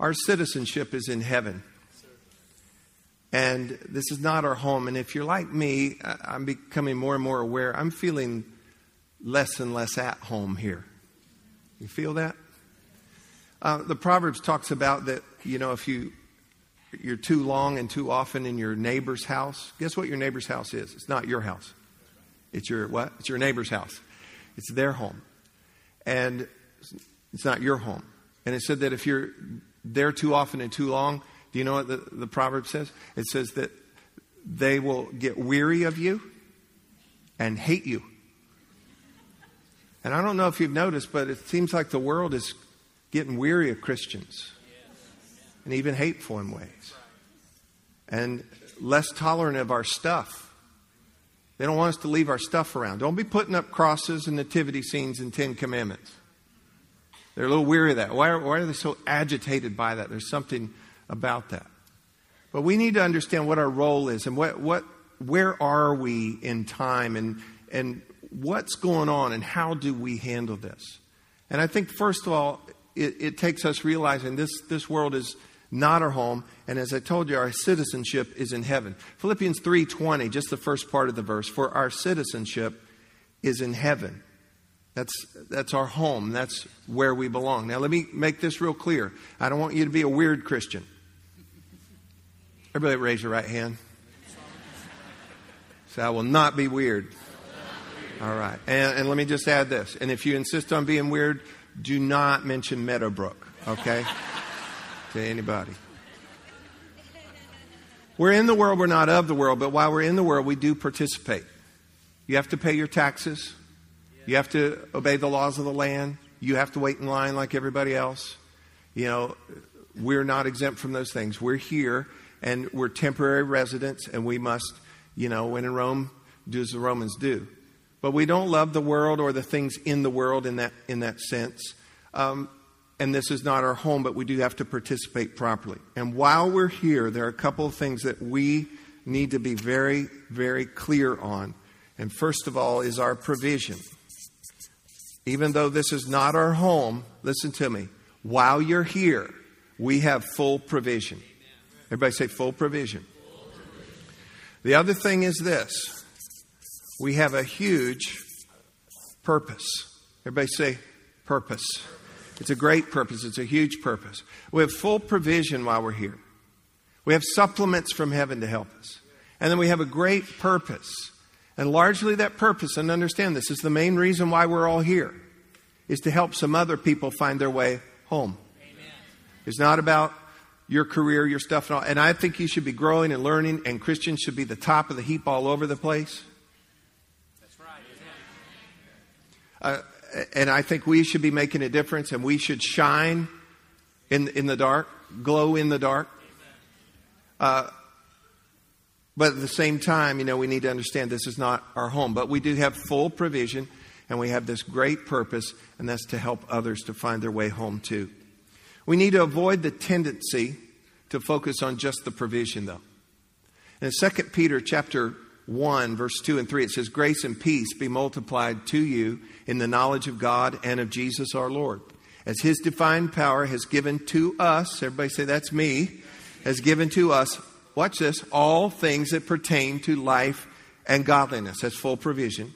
Our citizenship is in heaven. And this is not our home. And if you're like me, I'm becoming more and more aware. I'm feeling less and less at home here. You feel that? Uh, the Proverbs talks about that, you know, if you, you're too long and too often in your neighbor's house, guess what your neighbor's house is? It's not your house. It's your what? It's your neighbor's house. It's their home. And it's not your home. And it said that if you're there too often and too long, do you know what the, the proverb says? It says that they will get weary of you and hate you. And I don't know if you've noticed, but it seems like the world is getting weary of Christians and even hateful in ways and less tolerant of our stuff. They don't want us to leave our stuff around. Don't be putting up crosses and nativity scenes and Ten Commandments. They're a little weary of that. Why are, why are they so agitated by that? There's something about that. But we need to understand what our role is and what, what, where are we in time and, and what's going on and how do we handle this? And I think, first of all, it, it takes us realizing this, this world is not our home and as i told you our citizenship is in heaven philippians 3.20 just the first part of the verse for our citizenship is in heaven that's, that's our home. That's where we belong. Now, let me make this real clear. I don't want you to be a weird Christian. Everybody raise your right hand. Say, I will not be weird. All right. And, and let me just add this. And if you insist on being weird, do not mention Meadowbrook, okay? to anybody. We're in the world, we're not of the world, but while we're in the world, we do participate. You have to pay your taxes. You have to obey the laws of the land. You have to wait in line like everybody else. You know, we're not exempt from those things. We're here and we're temporary residents and we must, you know, when in Rome, do as the Romans do. But we don't love the world or the things in the world in that, in that sense. Um, and this is not our home, but we do have to participate properly. And while we're here, there are a couple of things that we need to be very, very clear on. And first of all is our provision even though this is not our home, listen to me. While you're here, we have full provision. Everybody say full provision. The other thing is this we have a huge purpose. Everybody say purpose. It's a great purpose, it's a huge purpose. We have full provision while we're here. We have supplements from heaven to help us. And then we have a great purpose. And largely that purpose, and understand this, is the main reason why we're all here, is to help some other people find their way home. Amen. It's not about your career, your stuff, and all. And I think you should be growing and learning, and Christians should be the top of the heap all over the place. That's right. Uh, and I think we should be making a difference, and we should shine in in the dark, glow in the dark. Uh, but at the same time, you know, we need to understand this is not our home. But we do have full provision, and we have this great purpose, and that's to help others to find their way home too. We need to avoid the tendency to focus on just the provision, though. In 2 Peter chapter 1, verse 2 and 3, it says, Grace and peace be multiplied to you in the knowledge of God and of Jesus our Lord. As his divine power has given to us, everybody say, That's me, has given to us watch this, all things that pertain to life and godliness. That's full provision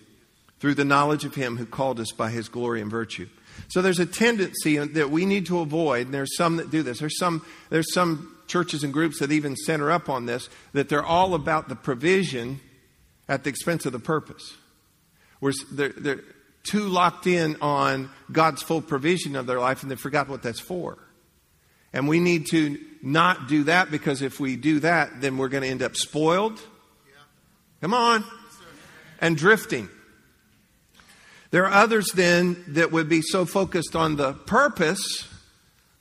through the knowledge of Him who called us by His glory and virtue. So there's a tendency that we need to avoid, and there's some that do this. There's some, there's some churches and groups that even center up on this, that they're all about the provision at the expense of the purpose. Where they're, they're too locked in on God's full provision of their life and they forgot what that's for. And we need to not do that because if we do that, then we're going to end up spoiled. Come on. And drifting. There are others then that would be so focused on the purpose,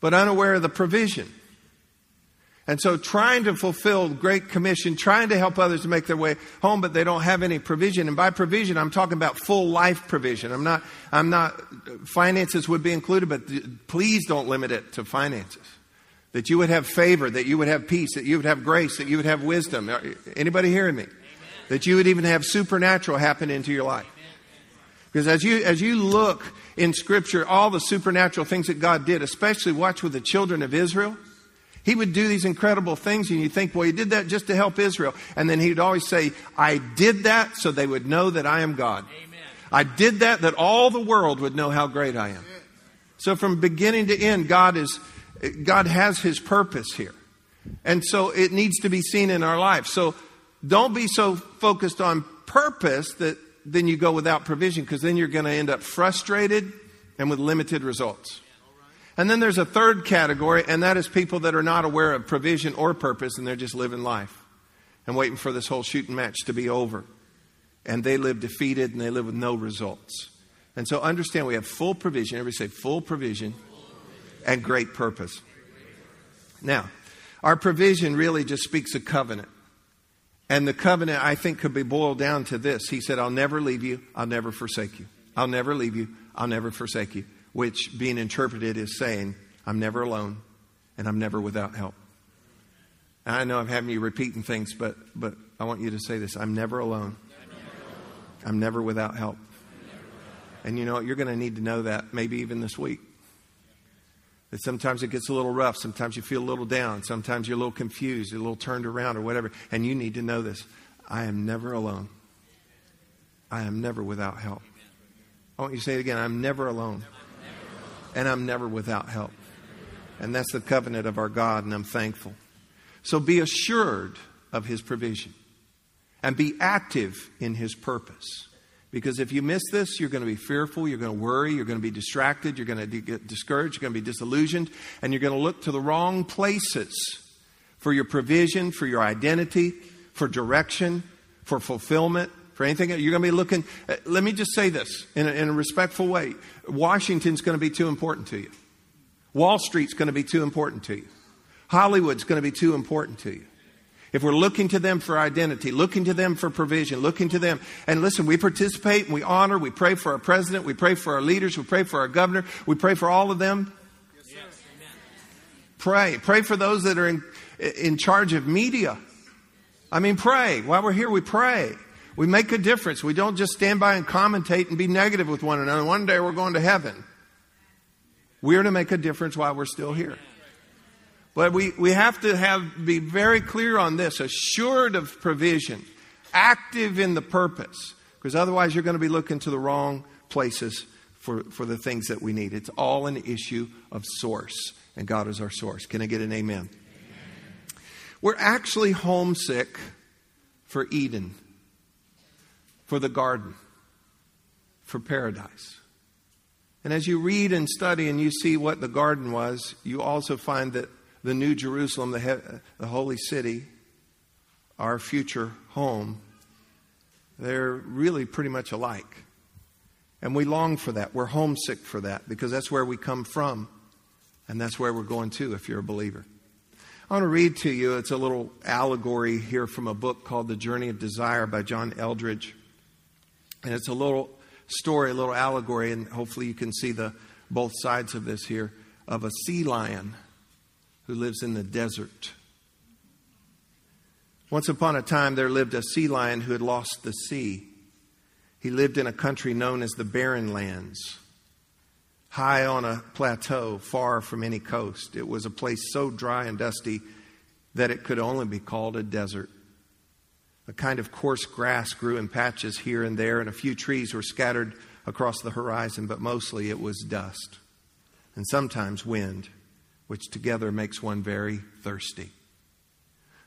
but unaware of the provision. And so trying to fulfill Great Commission, trying to help others to make their way home, but they don't have any provision. And by provision, I'm talking about full life provision. I'm not, I'm not, finances would be included, but please don't limit it to finances that you would have favor, that you would have peace, that you would have grace, that you would have wisdom. Anybody hearing me? Amen. That you would even have supernatural happen into your life. Because as you, as you look in Scripture, all the supernatural things that God did, especially watch with the children of Israel, he would do these incredible things, and you think, well, he did that just to help Israel. And then he'd always say, I did that so they would know that I am God. Amen. I did that that all the world would know how great I am. So from beginning to end, God is God has his purpose here. And so it needs to be seen in our life. So don't be so focused on purpose that then you go without provision because then you're going to end up frustrated and with limited results. And then there's a third category, and that is people that are not aware of provision or purpose and they're just living life and waiting for this whole shooting match to be over. And they live defeated and they live with no results. And so understand we have full provision. Everybody say full provision and great purpose. Now, our provision really just speaks a covenant. And the covenant, I think, could be boiled down to this. He said, I'll never leave you, I'll never forsake you. I'll never leave you, I'll never forsake you. Which, being interpreted, is saying, I'm never alone and I'm never without help. I know I'm having you repeating things, but, but I want you to say this I'm never alone, I'm never without help. And you know, what? you're going to need to know that maybe even this week. That sometimes it gets a little rough. Sometimes you feel a little down. Sometimes you're a little confused, you're a little turned around or whatever. And you need to know this I am never alone. I am never without help. I want you to say it again I'm never alone. And I'm never without help. And that's the covenant of our God, and I'm thankful. So be assured of his provision and be active in his purpose. Because if you miss this, you're going to be fearful, you're going to worry, you're going to be distracted, you're going to get discouraged, you're going to be disillusioned, and you're going to look to the wrong places for your provision, for your identity, for direction, for fulfillment, for anything. You're going to be looking. Uh, let me just say this in a, in a respectful way Washington's going to be too important to you, Wall Street's going to be too important to you, Hollywood's going to be too important to you. If we're looking to them for identity, looking to them for provision, looking to them, and listen, we participate and we honor, we pray for our president, we pray for our leaders, we pray for our governor, we pray for all of them. Yes, pray. Pray for those that are in, in charge of media. I mean, pray. While we're here, we pray. We make a difference. We don't just stand by and commentate and be negative with one another. One day we're going to heaven. We're to make a difference while we're still here. But we, we have to have, be very clear on this assured of provision, active in the purpose, because otherwise you're going to be looking to the wrong places for, for the things that we need. It's all an issue of source, and God is our source. Can I get an amen? amen. We're actually homesick for Eden, for the garden, for paradise. And as you read and study and you see what the garden was, you also find that the New Jerusalem, the, he- the holy city, our future home, they're really pretty much alike. And we long for that. We're homesick for that because that's where we come from. And that's where we're going to if you're a believer. I want to read to you, it's a little allegory here from a book called The Journey of Desire by John Eldredge. And it's a little story, a little allegory, and hopefully you can see the both sides of this here, of a sea lion who lives in the desert. Once upon a time, there lived a sea lion who had lost the sea. He lived in a country known as the Barren Lands, high on a plateau far from any coast. It was a place so dry and dusty that it could only be called a desert. A kind of coarse grass grew in patches here and there, and a few trees were scattered across the horizon, but mostly it was dust and sometimes wind which together makes one very thirsty.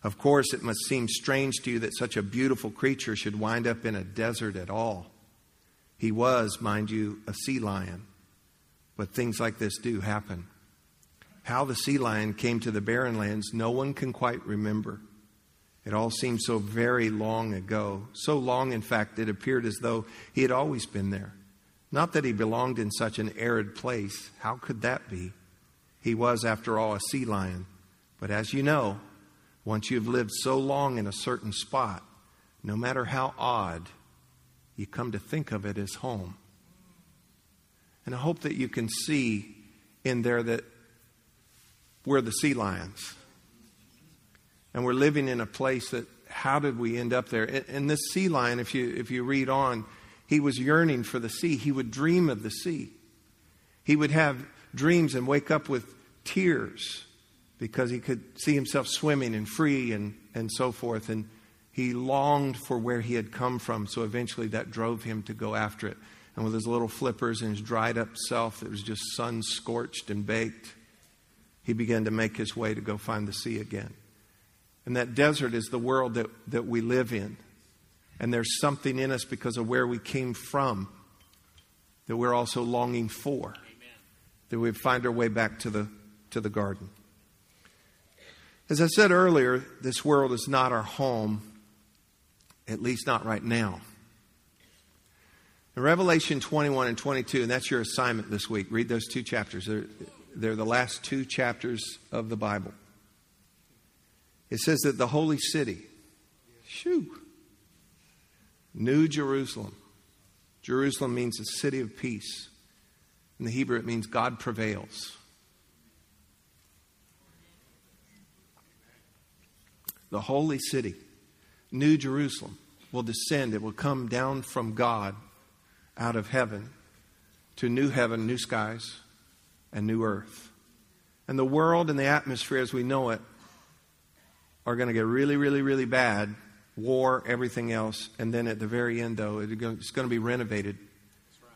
Of course, it must seem strange to you that such a beautiful creature should wind up in a desert at all. He was, mind you, a sea lion, but things like this do happen. How the sea lion came to the barren lands, no one can quite remember. It all seems so very long ago. So long, in fact, it appeared as though he had always been there. Not that he belonged in such an arid place. How could that be? He was, after all, a sea lion. But as you know, once you've lived so long in a certain spot, no matter how odd, you come to think of it as home. And I hope that you can see in there that we're the sea lions. And we're living in a place that, how did we end up there? And this sea lion, if you, if you read on, He was yearning for the sea. He would dream of the sea. He would have dreams and wake up with tears because he could see himself swimming and free and, and so forth. And he longed for where he had come from. So eventually that drove him to go after it. And with his little flippers and his dried up self that was just sun scorched and baked, he began to make his way to go find the sea again. And that desert is the world that, that we live in. And there's something in us because of where we came from that we're also longing for. That we find our way back to the, to the garden. As I said earlier, this world is not our home, at least not right now. In Revelation 21 and 22, and that's your assignment this week, read those two chapters. They're, they're the last two chapters of the Bible. It says that the holy city, shoo, New Jerusalem. Jerusalem means a city of peace. In the Hebrew, it means God prevails. The holy city, New Jerusalem, will descend. It will come down from God out of heaven to new heaven, new skies, and new earth. And the world and the atmosphere as we know it are going to get really, really, really bad war, everything else. And then at the very end, though, it's going to be renovated.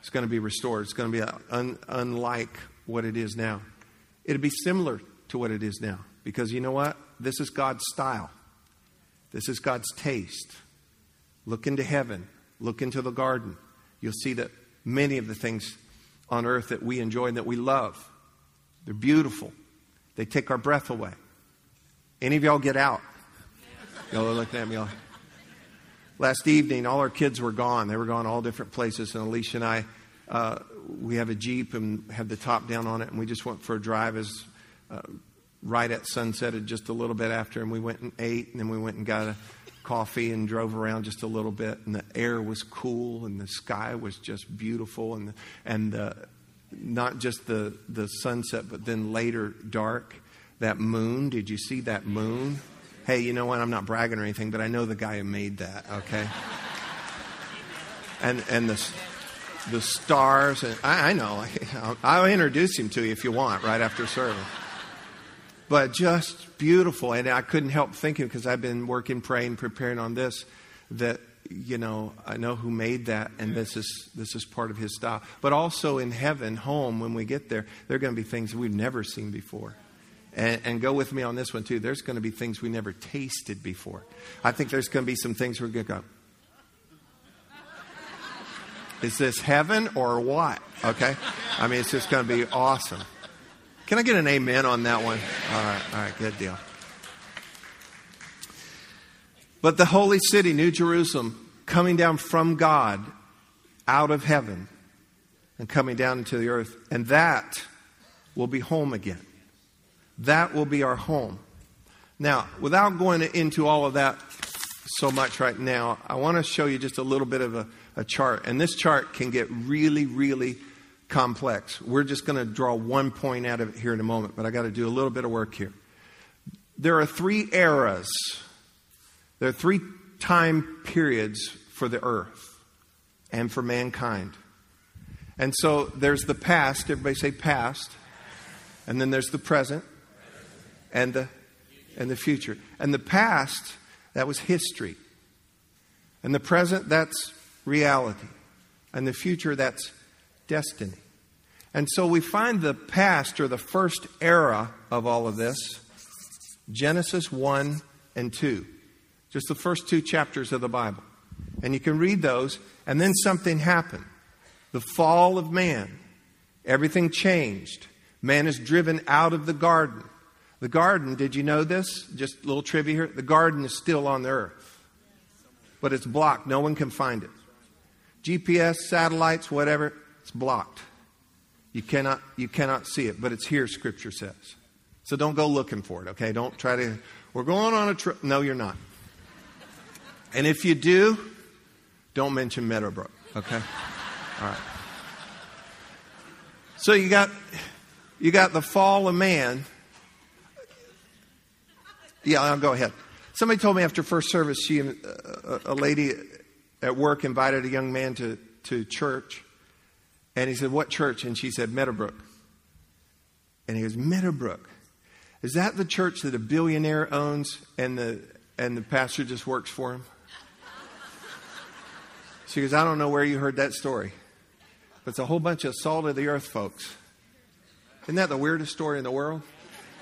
It's going to be restored. It's going to be un, unlike what it is now. It'll be similar to what it is now. Because you know what? This is God's style, this is God's taste. Look into heaven, look into the garden. You'll see that many of the things on earth that we enjoy and that we love, they're beautiful. They take our breath away. Any of y'all get out? Y'all are looking at me all. Last evening, all our kids were gone. They were gone all different places, and Alicia and I, uh, we have a Jeep and have the top down on it, and we just went for a drive as uh, right at sunset, just a little bit after, and we went and ate, and then we went and got a coffee and drove around just a little bit, and the air was cool, and the sky was just beautiful, and and uh, not just the the sunset, but then later dark. That moon, did you see that moon? Hey, you know what? I'm not bragging or anything, but I know the guy who made that, okay? and and the the stars, and I, I know. I'll, I'll introduce him to you if you want right after service. But just beautiful, and I couldn't help thinking because I've been working, praying, preparing on this that you know I know who made that, and this is this is part of His style. But also in heaven, home, when we get there, there are going to be things we've never seen before. And, and, go with me on this one too. There's going to be things we never tasted before. I think there's going to be some things we're going to go. Is this heaven or what? Okay. I mean, it's just going to be awesome. Can I get an amen on that one? All right. All right. Good deal. But the holy city, New Jerusalem, coming down from God out of heaven and coming down into the earth, and that will be home again. That will be our home. Now, without going into all of that so much right now, I want to show you just a little bit of a, a chart. And this chart can get really, really complex. We're just going to draw one point out of it here in a moment, but I got to do a little bit of work here. There are three eras, there are three time periods for the earth and for mankind. And so there's the past, everybody say past, and then there's the present, and the, and the future. And the past, that was history. And the present, that's reality. And the future, that's destiny. And so we find the past or the first era of all of this Genesis 1 and 2. Just the first two chapters of the Bible. And you can read those, and then something happened. The fall of man. Everything changed. Man is driven out of the garden. The garden, did you know this? Just a little trivia here. The garden is still on the earth, but it's blocked. No one can find it. GPS, satellites, whatever, it's blocked. You cannot, you cannot see it, but it's here, Scripture says. So don't go looking for it, okay? Don't try to, we're going on a trip. No, you're not. And if you do, don't mention Meadowbrook, okay? All right. So you got, you got the fall of man yeah, I'll go ahead. Somebody told me after first service, she, uh, a lady at work invited a young man to, to church. And he said, What church? And she said, Meadowbrook. And he goes, Meadowbrook. Is that the church that a billionaire owns and the, and the pastor just works for him? She goes, I don't know where you heard that story, but it's a whole bunch of salt of the earth folks. Isn't that the weirdest story in the world?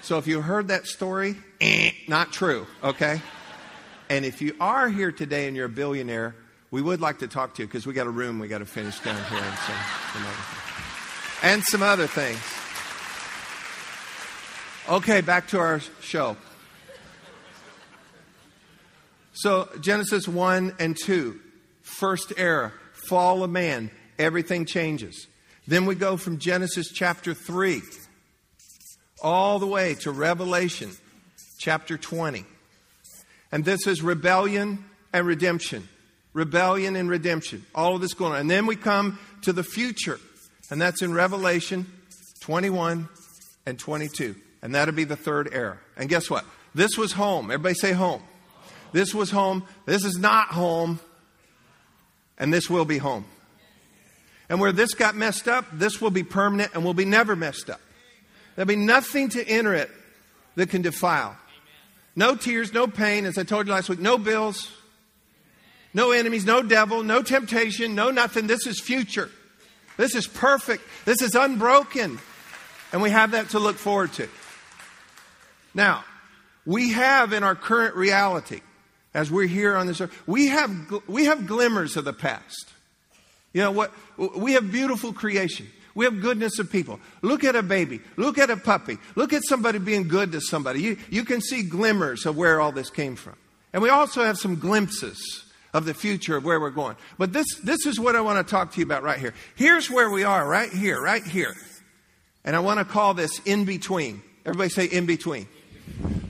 So if you heard that story, eh, not true, okay? And if you are here today and you're a billionaire, we would like to talk to you because we got a room we got to finish down here and some, some other things. And some other things. Okay, back to our show. So, Genesis 1 and 2, first era, fall of man, everything changes. Then we go from Genesis chapter 3 all the way to Revelation chapter 20. And this is rebellion and redemption. Rebellion and redemption. All of this going on. And then we come to the future. And that's in Revelation 21 and 22. And that'll be the third era. And guess what? This was home. Everybody say home. This was home. This is not home. And this will be home. And where this got messed up, this will be permanent and will be never messed up. There'll be nothing to enter it that can defile. No tears, no pain, as I told you last week, no bills, no enemies, no devil, no temptation, no nothing. This is future. This is perfect. This is unbroken. And we have that to look forward to. Now, we have in our current reality, as we're here on this earth, we have, we have glimmers of the past. You know what? We have beautiful creation. We have goodness of people. Look at a baby. Look at a puppy. Look at somebody being good to somebody. You, you can see glimmers of where all this came from. And we also have some glimpses of the future of where we're going. But this, this is what I want to talk to you about right here. Here's where we are, right here, right here. And I want to call this in between. Everybody say in between.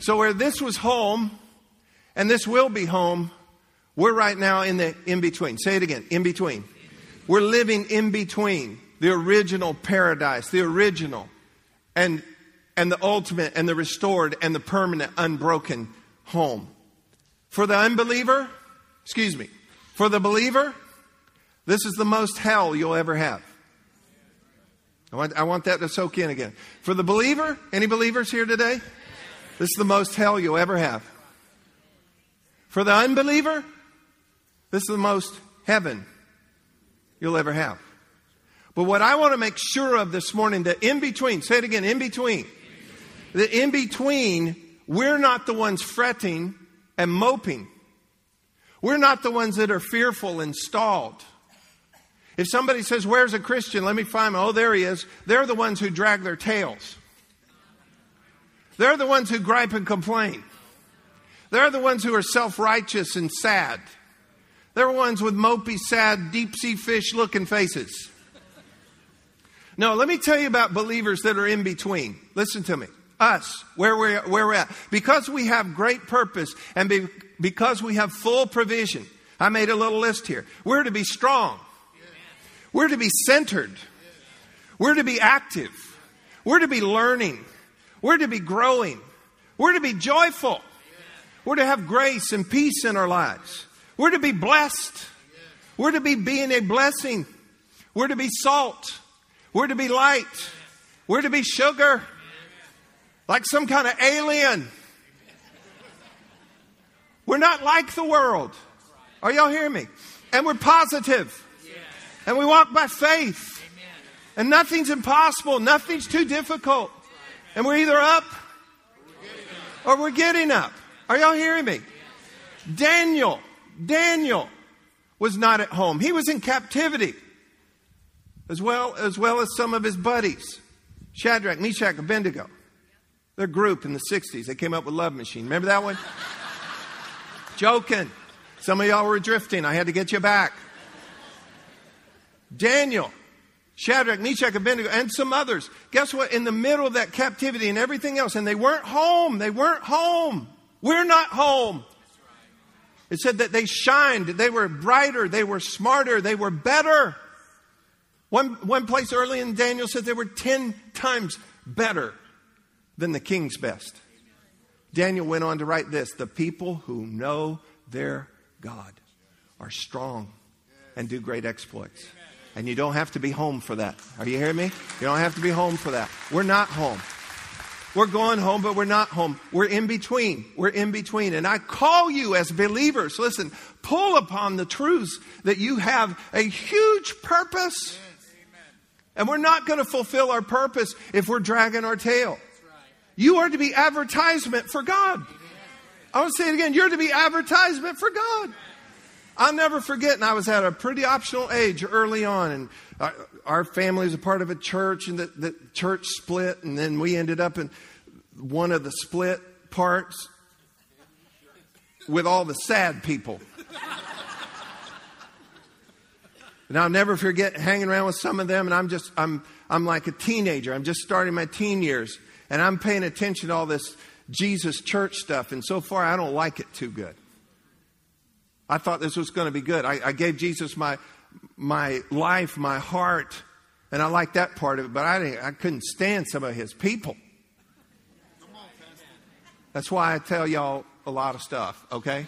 So where this was home and this will be home, we're right now in the in between. Say it again, in between. We're living in between the original paradise, the original, and, and the ultimate, and the restored, and the permanent, unbroken home. For the unbeliever, excuse me, for the believer, this is the most hell you'll ever have. I want, I want that to soak in again. For the believer, any believers here today? This is the most hell you'll ever have. For the unbeliever, this is the most heaven you'll ever have. But what I want to make sure of this morning, that in between, say it again, in between. that in between, we're not the ones fretting and moping. We're not the ones that are fearful and stalled. If somebody says, Where's a Christian? Let me find him. Oh, there he is. They're the ones who drag their tails. They're the ones who gripe and complain. They're the ones who are self righteous and sad. They're the ones with mopey, sad, deep sea fish looking faces. No, let me tell you about believers that are in between. Listen to me. Us, where we're, where we're at. Because we have great purpose and be, because we have full provision. I made a little list here. We're to be strong. We're to be centered. We're to be active. We're to be learning. We're to be growing. We're to be joyful. We're to have grace and peace in our lives. We're to be blessed. We're to be being a blessing. We're to be salt. We're to be light. We're to be sugar. Like some kind of alien. We're not like the world. Are y'all hearing me? And we're positive. And we walk by faith. And nothing's impossible. Nothing's too difficult. And we're either up or we're getting up. Are y'all hearing me? Daniel, Daniel was not at home. He was in captivity as well, as well as some of his buddies, Shadrach, Meshach, Abednego. Their group in the 60s, they came up with Love Machine. Remember that one? Joking. Some of y'all were drifting. I had to get you back. Daniel, Shadrach, Meshach, Abednego, and some others. Guess what? In the middle of that captivity and everything else, and they weren't home. They weren't home. We're not home. It said that they shined. They were brighter. They were smarter. They were better. One, one place early in Daniel says they were 10 times better than the king's best. Daniel went on to write this The people who know their God are strong and do great exploits. And you don't have to be home for that. Are you hearing me? You don't have to be home for that. We're not home. We're going home, but we're not home. We're in between. We're in between. And I call you as believers, listen, pull upon the truths that you have a huge purpose. And we're not going to fulfill our purpose if we're dragging our tail. You are to be advertisement for God. I want to say it again. You're to be advertisement for God. I'll never forget, and I was at a pretty optional age early on, and our, family was a part of a church, and the, the church split, and then we ended up in one of the split parts with all the sad people. And I'll never forget hanging around with some of them, and I'm just, I'm, I'm like a teenager. I'm just starting my teen years, and I'm paying attention to all this Jesus church stuff, and so far I don't like it too good. I thought this was going to be good. I, I gave Jesus my, my life, my heart, and I liked that part of it, but I, I couldn't stand some of his people. That's why I tell y'all a lot of stuff, okay?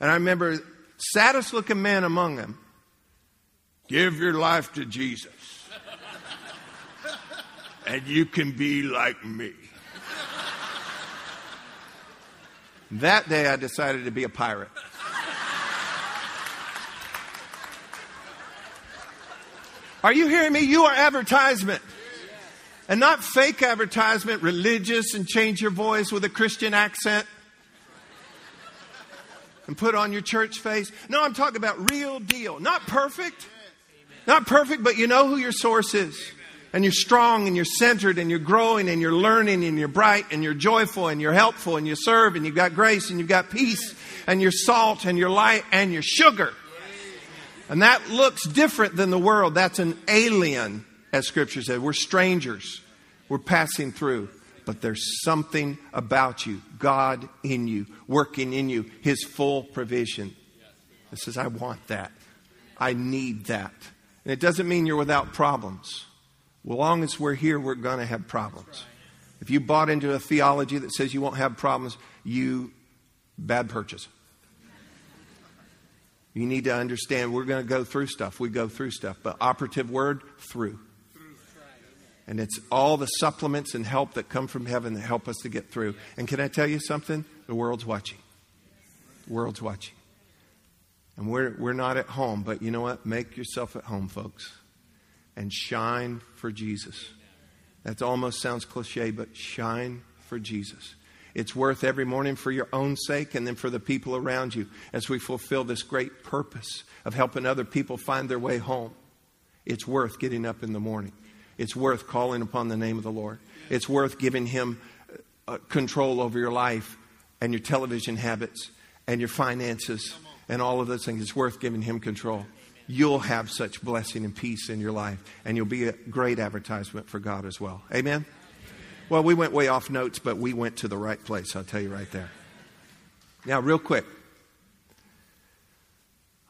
And I remember, saddest looking man among them, give your life to Jesus, and you can be like me. That day I decided to be a pirate. Are you hearing me? You are advertisement. And not fake advertisement, religious and change your voice with a Christian accent and put on your church face. No, I'm talking about real deal. Not perfect. Not perfect, but you know who your source is. And you're strong and you're centered and you're growing and you're learning and you're bright and you're joyful and you're helpful and you serve and you've got grace and you've got peace and you're salt and you're light and you're sugar. And that looks different than the world. That's an alien, as Scripture said. We're strangers, we're passing through. But there's something about you, God in you, working in you, His full provision. It says, I want that. I need that. And it doesn't mean you're without problems. As long as we're here, we're going to have problems. If you bought into a theology that says you won't have problems, you bad purchase. You need to understand we're going to go through stuff. We go through stuff. But operative word, through. And it's all the supplements and help that come from heaven that help us to get through. And can I tell you something? The world's watching. The world's watching. And we're, we're not at home, but you know what? Make yourself at home, folks. And shine for Jesus. That almost sounds cliche, but shine for Jesus. It's worth every morning for your own sake and then for the people around you as we fulfill this great purpose of helping other people find their way home. It's worth getting up in the morning. It's worth calling upon the name of the Lord. It's worth giving Him uh, control over your life and your television habits and your finances and all of those things. It's worth giving Him control. You'll have such blessing and peace in your life, and you'll be a great advertisement for God as well. Amen. Well, we went way off notes, but we went to the right place, I'll tell you right there. Now, real quick,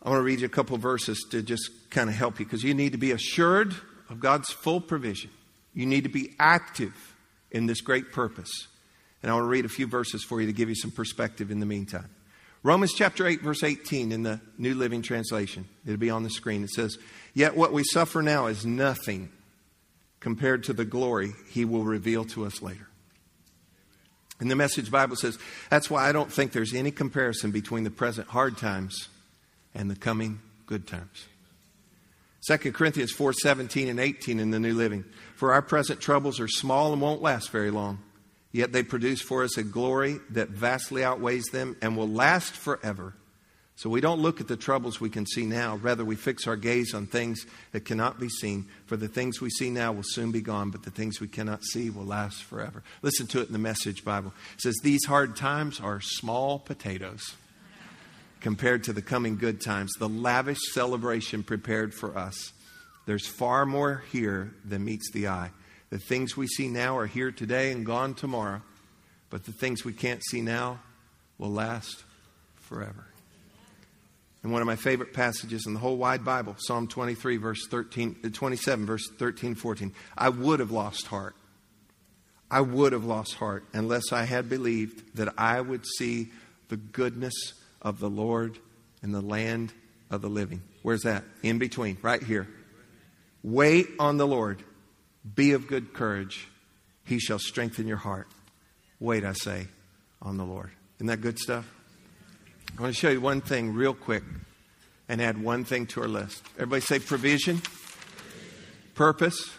I want to read you a couple verses to just kind of help you because you need to be assured of God's full provision. You need to be active in this great purpose. And I want to read a few verses for you to give you some perspective in the meantime. Romans chapter 8, verse 18 in the New Living Translation. It'll be on the screen. It says, Yet what we suffer now is nothing compared to the glory he will reveal to us later. And the Message Bible says, that's why I don't think there's any comparison between the present hard times and the coming good times. 2 Corinthians 4 17 and 18 in the New Living. For our present troubles are small and won't last very long, yet they produce for us a glory that vastly outweighs them and will last forever. So we don't look at the troubles we can see now. Rather, we fix our gaze on things that cannot be seen. For the things we see now will soon be gone, but the things we cannot see will last forever. Listen to it in the Message Bible. It says, These hard times are small potatoes compared to the coming good times, the lavish celebration prepared for us. There's far more here than meets the eye. The things we see now are here today and gone tomorrow, but the things we can't see now will last forever. And one of my favorite passages in the whole wide Bible, Psalm 23, verse 13, uh, 27, verse 13, 14. I would have lost heart. I would have lost heart unless I had believed that I would see the goodness of the Lord in the land of the living. Where's that? In between, right here. Wait on the Lord. Be of good courage. He shall strengthen your heart. Wait, I say, on the Lord. Isn't that good stuff? I want to show you one thing real quick and add one thing to our list. Everybody say provision, purpose.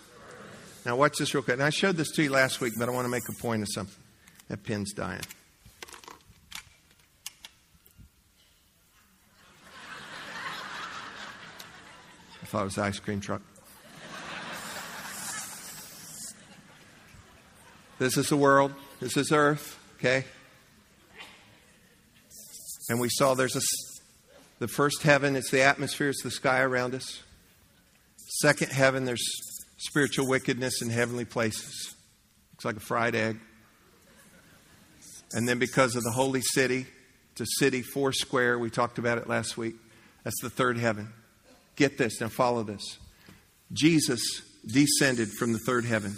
Now, watch this real quick. And I showed this to you last week, but I want to make a point of something. That pin's dying. I thought it was ice cream truck. This is the world. This is earth. Okay? And we saw there's a, the first heaven, it's the atmosphere, it's the sky around us. Second heaven, there's spiritual wickedness in heavenly places. Looks like a fried egg. And then because of the holy city, a city four square. We talked about it last week. That's the third heaven. Get this, now follow this. Jesus descended from the third heaven.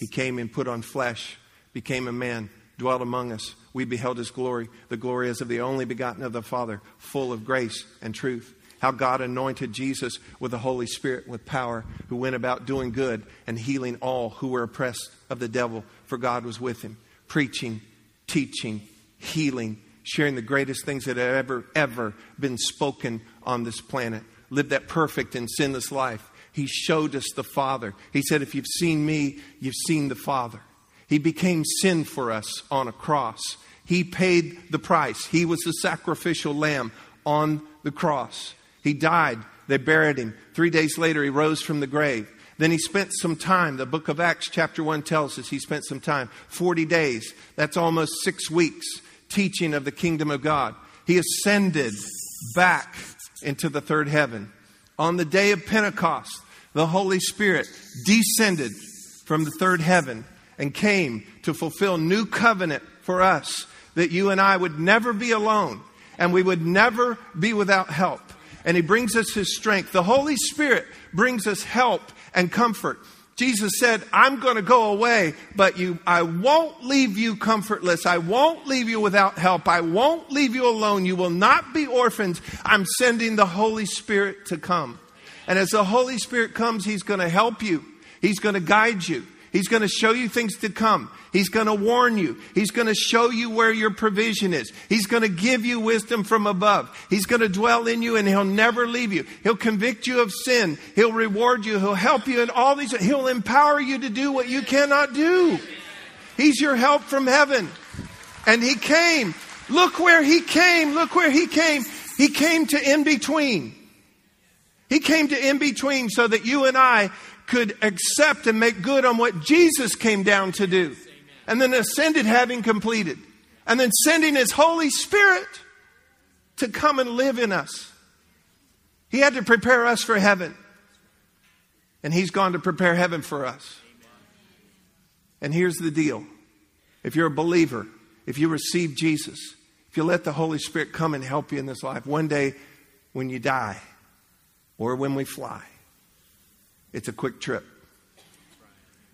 He came and put on flesh, became a man, dwelt among us. We beheld his glory, the glory as of the only begotten of the Father, full of grace and truth. How God anointed Jesus with the Holy Spirit, with power, who went about doing good and healing all who were oppressed of the devil, for God was with him, preaching, teaching, healing, sharing the greatest things that had ever, ever been spoken on this planet. Lived that perfect and sinless life. He showed us the Father. He said, If you've seen me, you've seen the Father. He became sin for us on a cross. He paid the price. He was the sacrificial lamb on the cross. He died. They buried him. Three days later, he rose from the grave. Then he spent some time. The book of Acts, chapter 1, tells us he spent some time 40 days. That's almost six weeks teaching of the kingdom of God. He ascended back into the third heaven. On the day of Pentecost, the Holy Spirit descended from the third heaven and came to fulfill new covenant for us that you and I would never be alone and we would never be without help. And he brings us his strength. The Holy Spirit brings us help and comfort. Jesus said, I'm going to go away, but you, I won't leave you comfortless. I won't leave you without help. I won't leave you alone. You will not be orphans. I'm sending the Holy Spirit to come. And as the Holy Spirit comes, He's going to help you. He's going to guide you. He's going to show you things to come. He's going to warn you. He's going to show you where your provision is. He's going to give you wisdom from above. He's going to dwell in you and he'll never leave you. He'll convict you of sin. He'll reward you. He'll help you in all these. He'll empower you to do what you cannot do. He's your help from heaven. And he came. Look where he came. Look where he came. He came to in between. He came to in between so that you and I could accept and make good on what Jesus came down to do. And then ascended having completed. And then sending his Holy Spirit to come and live in us. He had to prepare us for heaven. And he's gone to prepare heaven for us. And here's the deal if you're a believer, if you receive Jesus, if you let the Holy Spirit come and help you in this life, one day when you die or when we fly, it's a quick trip.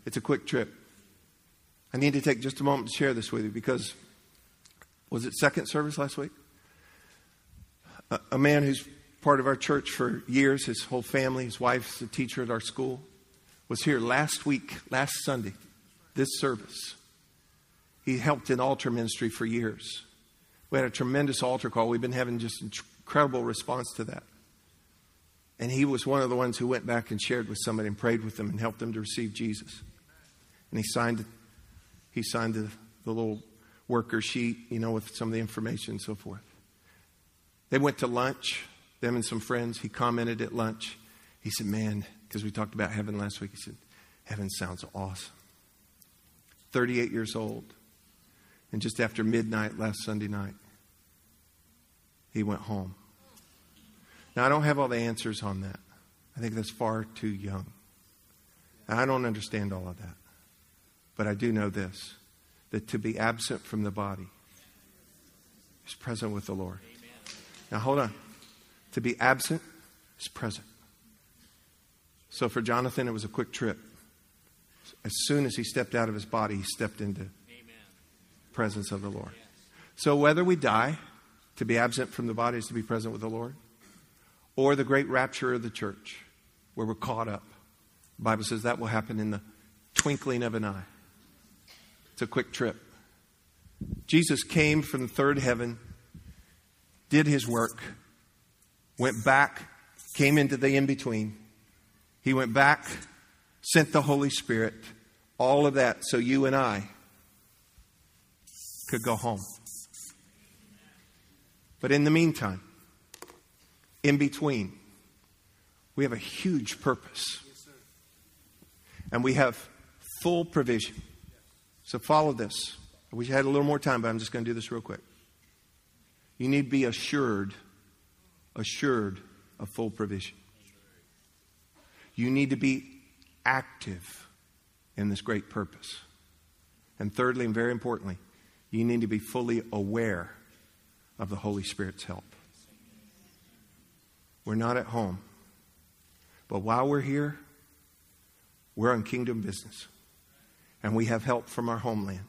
It's a quick trip. I need to take just a moment to share this with you because was it second service last week? A, a man who's part of our church for years, his whole family, his wife's a teacher at our school, was here last week, last Sunday, this service. He helped in altar ministry for years. We had a tremendous altar call. We've been having just incredible response to that. And he was one of the ones who went back and shared with somebody and prayed with them and helped them to receive Jesus. And he signed, he signed the, the little worker sheet, you know, with some of the information and so forth. They went to lunch, them and some friends. He commented at lunch. He said, Man, because we talked about heaven last week, he said, Heaven sounds awesome. 38 years old. And just after midnight last Sunday night, he went home. Now, I don't have all the answers on that. I think that's far too young. I don't understand all of that. But I do know this that to be absent from the body is present with the Lord. Amen. Now, hold on. To be absent is present. So for Jonathan, it was a quick trip. As soon as he stepped out of his body, he stepped into Amen. presence of the Lord. So whether we die To be absent from the body is to be present with the Lord. Or the great rapture of the church, where we're caught up. The Bible says that will happen in the twinkling of an eye. It's a quick trip. Jesus came from the third heaven, did his work, went back, came into the in between. He went back, sent the Holy Spirit, all of that so you and I could go home. But in the meantime, in between, we have a huge purpose. And we have full provision. So follow this. I wish I had a little more time, but I'm just going to do this real quick. You need to be assured, assured of full provision. You need to be active in this great purpose. And thirdly, and very importantly, you need to be fully aware of the Holy Spirit's help. We're not at home. But while we're here, we're on kingdom business. And we have help from our homeland.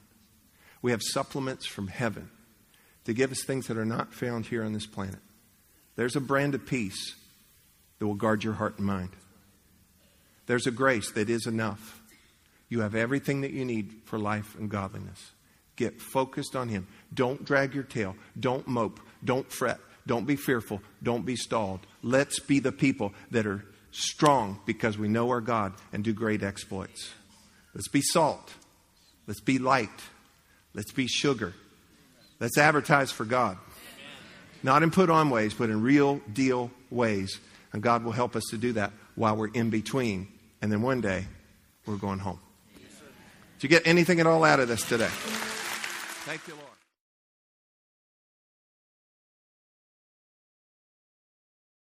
We have supplements from heaven to give us things that are not found here on this planet. There's a brand of peace that will guard your heart and mind. There's a grace that is enough. You have everything that you need for life and godliness. Get focused on Him. Don't drag your tail. Don't mope. Don't fret. Don't be fearful. Don't be stalled. Let's be the people that are strong because we know our God and do great exploits. Let's be salt. Let's be light. Let's be sugar. Let's advertise for God. Not in put on ways, but in real deal ways. And God will help us to do that while we're in between. And then one day, we're going home. Did you get anything at all out of this today? Thank you, Lord.